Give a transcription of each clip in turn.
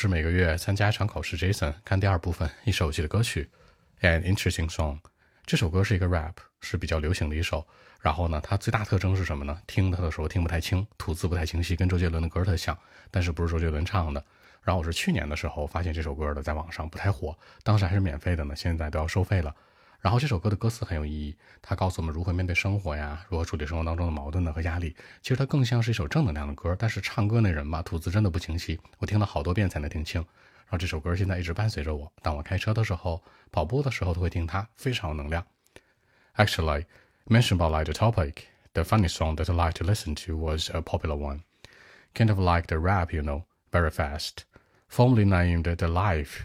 是每个月参加一场考试。Jason 看第二部分，一首记的歌曲，An interesting song。这首歌是一个 rap，是比较流行的一首。然后呢，它最大特征是什么呢？听它的时候听不太清，吐字不太清晰，跟周杰伦的歌特像，但是不是周杰伦唱的。然后我是去年的时候发现这首歌的，在网上不太火，当时还是免费的呢，现在都要收费了。然后这首歌的歌词很有意义，它告诉我们如何面对生活呀，如何处理生活当中的矛盾呢和压力。其实它更像是一首正能量的歌，但是唱歌那人吧，吐字真的不清晰，我听了好多遍才能听清。然后这首歌现在一直伴随着我，当我开车的时候、跑步的时候都会听它，非常有能量。Actually, mention about like the topic, the funny song that I like to listen to was a popular one, kind of like the rap, you know, very fast, formerly named The Life.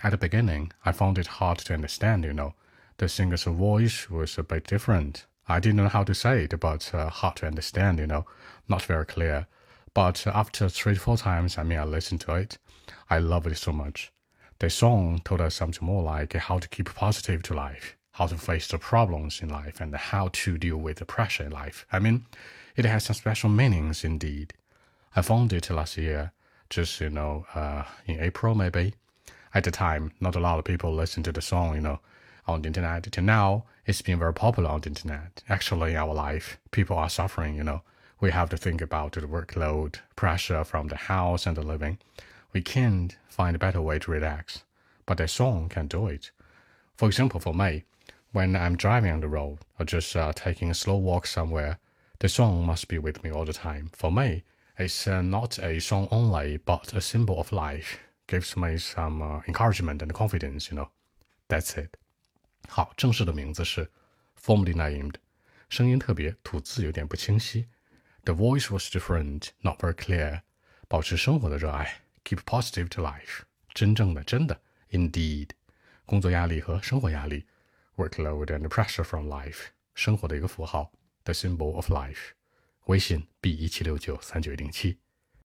At the beginning, I found it hard to understand, you know the singer's voice was a bit different. I didn't know how to say it, but uh, hard to understand, you know, not very clear. But after three, four times, I mean, I listened to it, I love it so much. The song told us something more like how to keep positive to life, how to face the problems in life, and how to deal with the pressure in life. I mean, it has some special meanings indeed. I found it last year, just, you know, uh, in April maybe. At the time, not a lot of people listened to the song, you know, on the internet. Till now, it's been very popular on the internet. Actually, in our life, people are suffering, you know. We have to think about the workload, pressure from the house and the living. We can't find a better way to relax, but a song can do it. For example, for me, when I'm driving on the road or just uh, taking a slow walk somewhere, the song must be with me all the time. For me, it's uh, not a song only, but a symbol of life. Gives me some uh, encouragement and confidence, you know. That's it. 好，正式的名字是 formally named，声音特别，吐字有点不清晰。The voice was different, not very clear。保持生活的热爱，keep positive to life。真正的，真的，indeed。工作压力和生活压力，workload and pressure from life。生活的一个符号，the symbol of life。微信 b 一七六九三九零七。